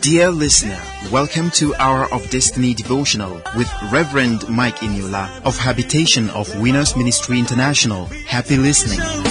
Dear listener, welcome to Hour of Destiny devotional with Reverend Mike Eniola of Habitation of Winners Ministry International. Happy listening.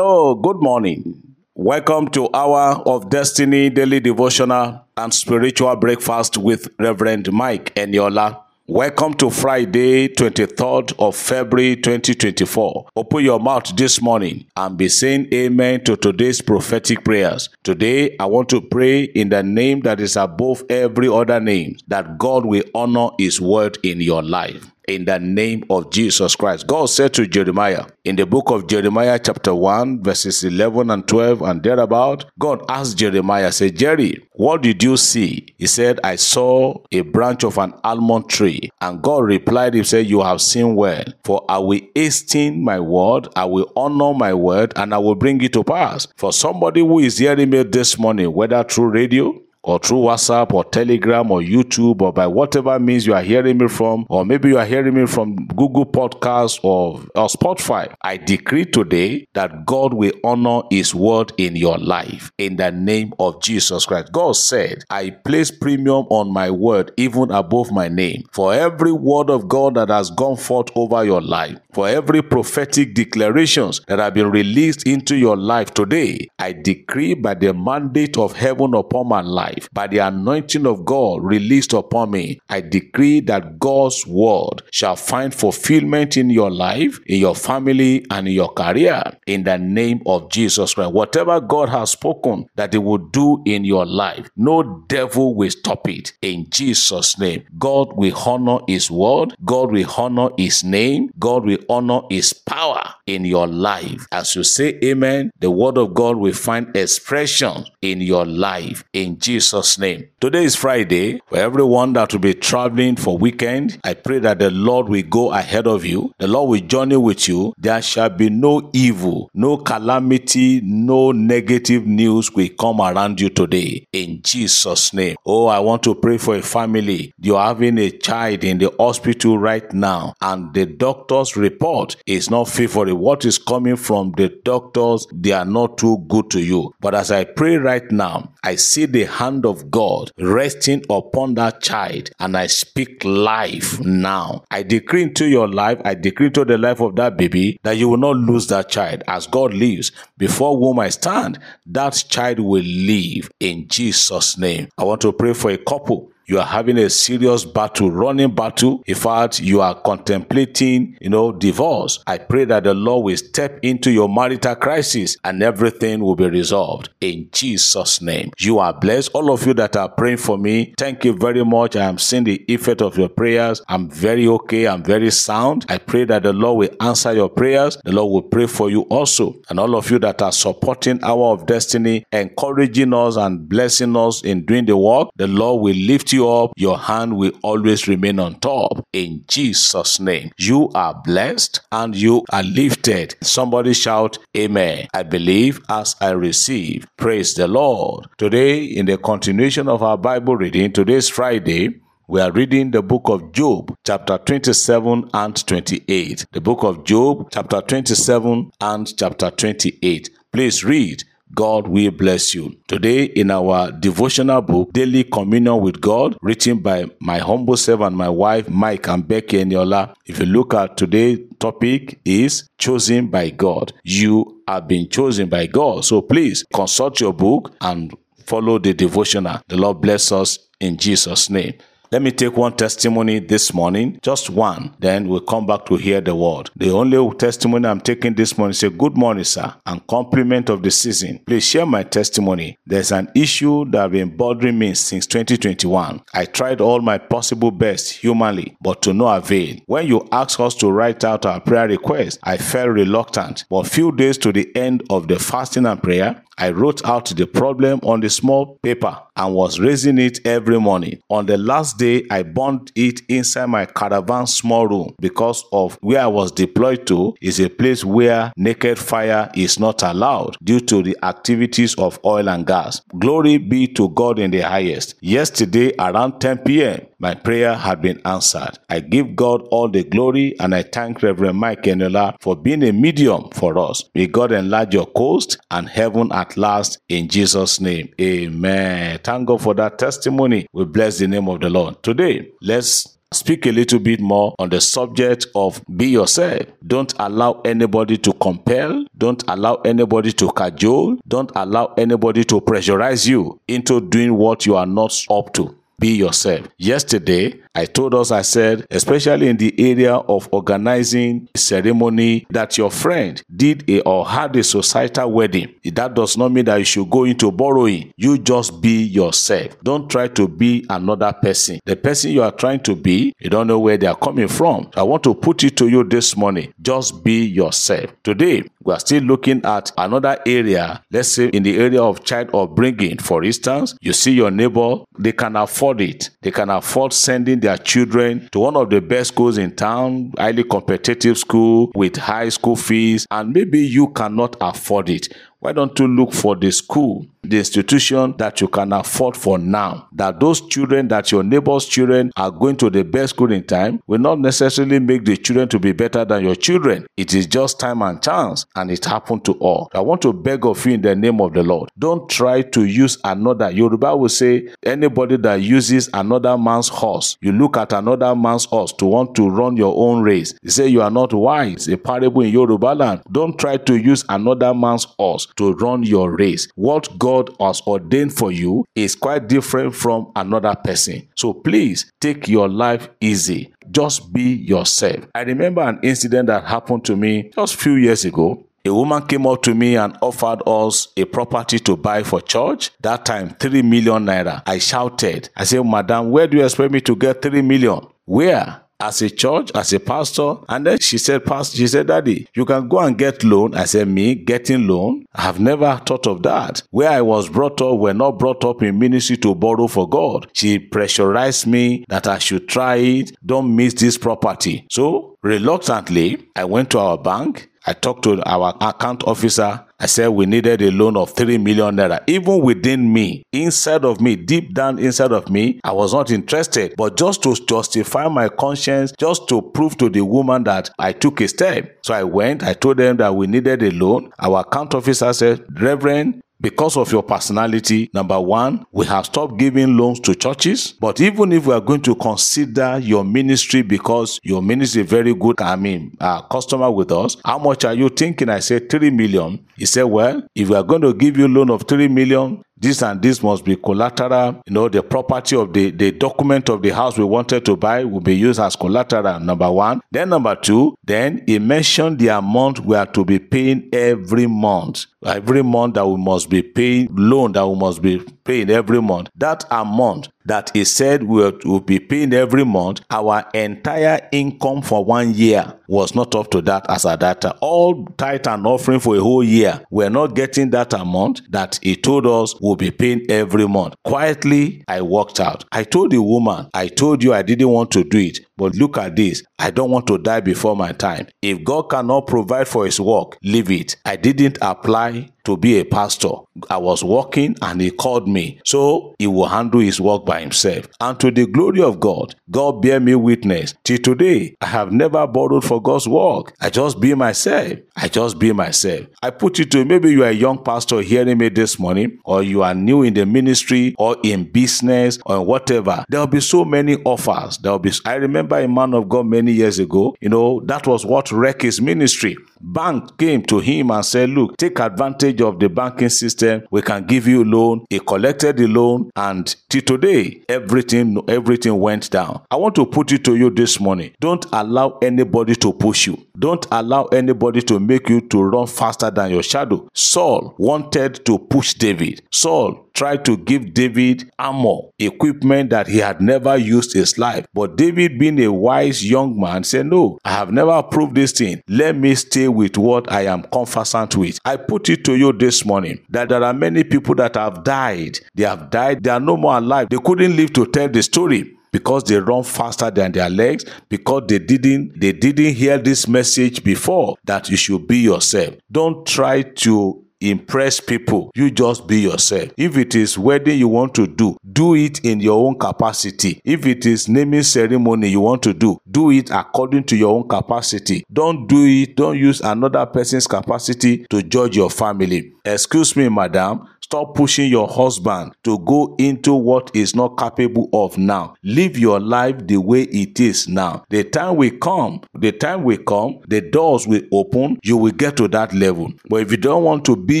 Hello, good morning. Welcome to Hour of Destiny Daily Devotional and Spiritual Breakfast with Reverend Mike Eniola. Welcome to Friday, 23rd of February 2024. Open your mouth this morning and be saying amen to today's prophetic prayers. Today, I want to pray in the name that is above every other name that God will honor his word in your life in the name of Jesus Christ. God said to Jeremiah in the book of Jeremiah, chapter 1, verses 11 and 12, and thereabout, God asked Jeremiah, say, Jerry, what did you see? He said, I saw a branch of an almond tree. And God replied, He said, You have seen well, for I will hasten my word, I will honor my word, and I will bring it to pass. For somebody who is hearing me this morning, whether through radio, or through WhatsApp or Telegram or YouTube or by whatever means you are hearing me from, or maybe you are hearing me from Google Podcasts or, or Spotify, I decree today that God will honor His word in your life in the name of Jesus Christ. God said, I place premium on my word even above my name. For every word of God that has gone forth over your life, for every prophetic declarations that have been released into your life today, I decree by the mandate of heaven upon my life, by the anointing of God released upon me, I decree that God's word shall find fulfillment in your life, in your family, and in your career in the name of Jesus Christ. Whatever God has spoken that He will do in your life, no devil will stop it in Jesus' name. God will honor His word, God will honor His name, God will honor His power in your life. As you say amen, the word of God will find expression in your life in Jesus' name. Today is Friday. For everyone that will be traveling for weekend, I pray that the Lord will go ahead of you. The Lord will journey with you. There shall be no evil, no calamity, no negative news will come around you today in Jesus' name. Oh, I want to pray for a family. You're having a child in the hospital right now, and the doctor's report is not favorable. What is coming from the doctors, they are not too good to you. But as I pray right now, I see the hand of God resting upon that child, and I speak life now. I decree into your life, I decree to the life of that baby that you will not lose that child. As God lives, before whom I stand, that child will live in Jesus' name. I want to pray for a couple you are having a serious battle, running battle. In fact, you are contemplating, you know, divorce. I pray that the Lord will step into your marital crisis and everything will be resolved in Jesus' name. You are blessed. All of you that are praying for me, thank you very much. I am seeing the effect of your prayers. I'm very okay. I'm very sound. I pray that the Lord will answer your prayers. The Lord will pray for you also. And all of you that are supporting Hour of Destiny, encouraging us and blessing us in doing the work, the Lord will lift you up. Your hand will always remain on top. In Jesus' name, you are blessed and you are lifted. Somebody shout, Amen. I believe as I receive. Praise the Lord. Today, in the continuation of our Bible reading, today's Friday, we are reading the book of Job, chapter 27 and 28. The book of Job, chapter 27 and chapter 28. Please read. God will bless you. Today, in our devotional book, Daily Communion with God, written by my humble servant, my wife, Mike and Becky Eniola. If you look at today's topic is chosen by God. You have been chosen by God. So please consult your book and follow the devotional. The Lord bless us in Jesus' name. Let me take one testimony this morning, just one. Then we'll come back to hear the word. The only testimony I'm taking this morning is a good morning, sir, and compliment of the season. Please share my testimony. There's an issue that has been bothering me since 2021. I tried all my possible best humanly, but to no avail. When you asked us to write out our prayer request, I felt reluctant. But few days to the end of the fasting and prayer, I wrote out the problem on the small paper and was raising it every morning. On the last day, I burned it inside my caravan small room because of where I was deployed to is a place where naked fire is not allowed due to the activities of oil and gas. Glory be to God in the highest. Yesterday around 10 p.m., my prayer had been answered. I give God all the glory and I thank Reverend Mike Eniola for being a medium for us. May God enlarge your coast and heaven at last in Jesus' name. Amen. Thank God for that testimony. We bless the name of the Lord. Today, let's speak a little bit more on the subject of be yourself. Don't allow anybody to compel. Don't allow anybody to cajole. Don't allow anybody to pressurize you into doing what you are not up to. Be yourself. Yesterday, I told us, I said, especially in the area of organizing ceremony, that your friend did a or had a societal wedding. That does not mean that you should go into borrowing. You just be yourself. Don't try to be another person. The person you are trying to be, you don't know where they are coming from. I want to put it to you this morning. Just be yourself. Today, we are still looking at another area, let's say in the area of child upbringing. For instance, you see your neighbor, they can afford it. They can afford sending their children to one of the best schools in town, highly competitive school with high school fees, and maybe you cannot afford it. Why don't you look for the school, the institution that you can afford for now? That those children, that your neighbor's children are going to the best school in time, will not necessarily make the children to be better than your children. It is just time and chance, and it happened to all. I want to beg of you in the name of the Lord. Don't try to use another. Yoruba will say, anybody that uses another man's horse, you look at another man's horse to want to run your own race. They say you are not wise. A parable in Yoruba land. Don't try to use another man's horse to run your race. What God has ordained for you is quite different from another person. So please take your life easy. Just be yourself. I remember an incident that happened to me just few years ago. A woman came up to me and offered us a property to buy for church. That time, 3 million naira. I shouted. I said, Madam, where do you expect me to get 3 million? Where? As a church, as a pastor. And then she said, Pastor, she said, Daddy, you can go and get loan. I said, Me getting loan? I have never thought of that. Where I was brought up, we're not brought up in ministry to borrow for God. She pressurized me that I should try it. Don't miss this property. So reluctantly, I went to our bank. I talked to our account officer. I said we needed a loan of 3 million naira. Even within me, inside of me, deep down inside of me, I was not interested. But just to justify my conscience, just to prove to the woman that I took a step. So I went, I told them that we needed a loan. Our account officer said, Reverend, because of your personality, number one, we have stopped giving loans to churches. But even if we are going to consider your ministry because your ministry is very good, I mean, a customer with us, how much are you thinking? I said 3 million. He said, well, if we are going to give you loan of 3 million, this and this must be collateral. You know, the property of the, the document of the house we wanted to buy will be used as collateral, number one. Then number two, then he mentioned the amount we are to be paying every month. Every month that we must be paying, loan that we must be paying every month. That amount that he said we will be paying every month, our entire income for one year was not up to that as a data. All tithe and offering for a whole year, we're not getting that amount that he told us we'll be paying every month. Quietly, I walked out. I told the woman, I told you I didn't want to do it. But look at this. I don't want to die before my time. If God cannot provide for his work, leave it. I didn't apply to be a pastor. I was working and he called me. So he will handle his work by himself. And to the glory of God, God bear me witness. Till today, I have never borrowed for God's work. I just be myself. I just be myself. I put it to maybe you are a young pastor hearing me this morning, or you are new in the ministry or in business or whatever. There will be so many offers. There will be I remember a man of God many years ago, you know, that was what wrecked his ministry. Bank came to him and said, Look, take advantage of the banking system. We can give you loan. He collected the loan, and till today, everything everything went down. I want to put it to you this morning. Don't allow anybody to push you. Don't allow anybody to make you to run faster than your shadow. Saul wanted to push David. Saul tried to give David armor, equipment that he had never used his life. But David, being a wise young man, said, No, I have never proved this thing. Let me stay stay with what I am conversant with. I put it to you this morning that there are many people that have died. They have died. They are no more alive. They couldn't live to tell the story because they run faster than their legs because they didn't they didn't hear this message before that you should be yourself don't try to impress people you just be yourself. If it is wedding you want to do do it in your own capacity. If it is naming ceremony you want to do do it according to your own capacity. Don't do it don't use another person's capacity to judge your family. Excuse me madam Stop pushing your husband to go into what is not capable of now. Live your life the way it is now. The time will come, the time will come, the doors will open, you will get to that level. But if you don't want to be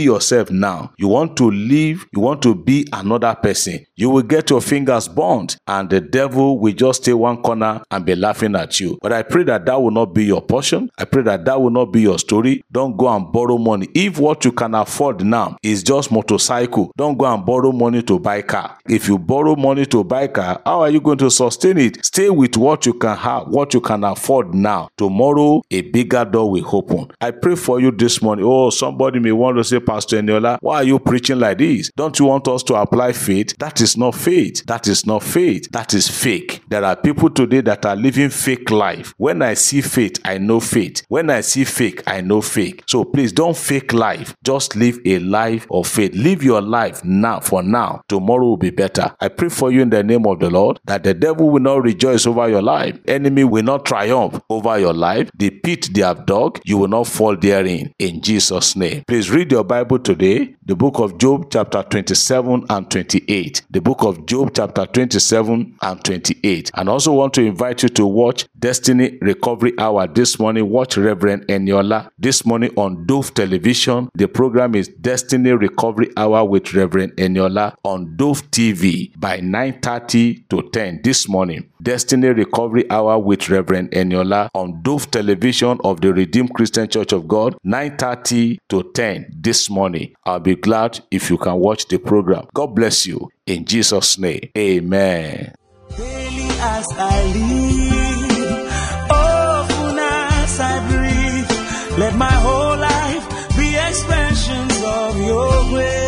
yourself now, you want to live, you want to be another person, you will get your fingers burned and the devil will just stay one corner and be laughing at you. But I pray that that will not be your portion. I pray that that will not be your story. Don't go and borrow money. If what you can afford now is just motorcycle cycle. Don't go and borrow money to buy car. If you borrow money to buy car, how are you going to sustain it? Stay with what you can have, what you can afford now. Tomorrow, a bigger door will open. I pray for you this morning. Oh, somebody may want to say, Pastor Eniola, why are you preaching like this? Don't you want us to apply faith? That is not faith. That is not faith. That is fake. There are people today that are living fake life. When I see faith, I know faith. When I see fake, I know fake. So please don't fake life. Just live a life of faith. Live your life now for now. Tomorrow will be better. I pray for you in the name of the Lord that the devil will not rejoice over your life. Enemy will not triumph over your life. The pit they have dug, you will not fall therein. In Jesus' name. Please read your Bible today. The book of Job, chapter 27 and 28. The book of Job, chapter 27 and 28. And also want to invite you to watch Destiny Recovery Hour this morning. Watch Reverend Eniola this morning on Dove Television. The program is Destiny Recovery Hour with Reverend Eniola on Dove TV by 9:30 to 10 this morning. Destiny Recovery Hour with Reverend Eniola on Dove Television of the Redeemed Christian Church of God 9:30 to 10 this morning. I'll be glad if you can watch the program. God bless you in Jesus name. Amen. As I live, oh, often as I breathe, let my whole life be expressions of your grace.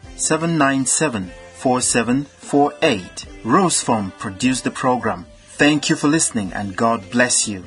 797 4748. Rose Farm produced the program. Thank you for listening and God bless you.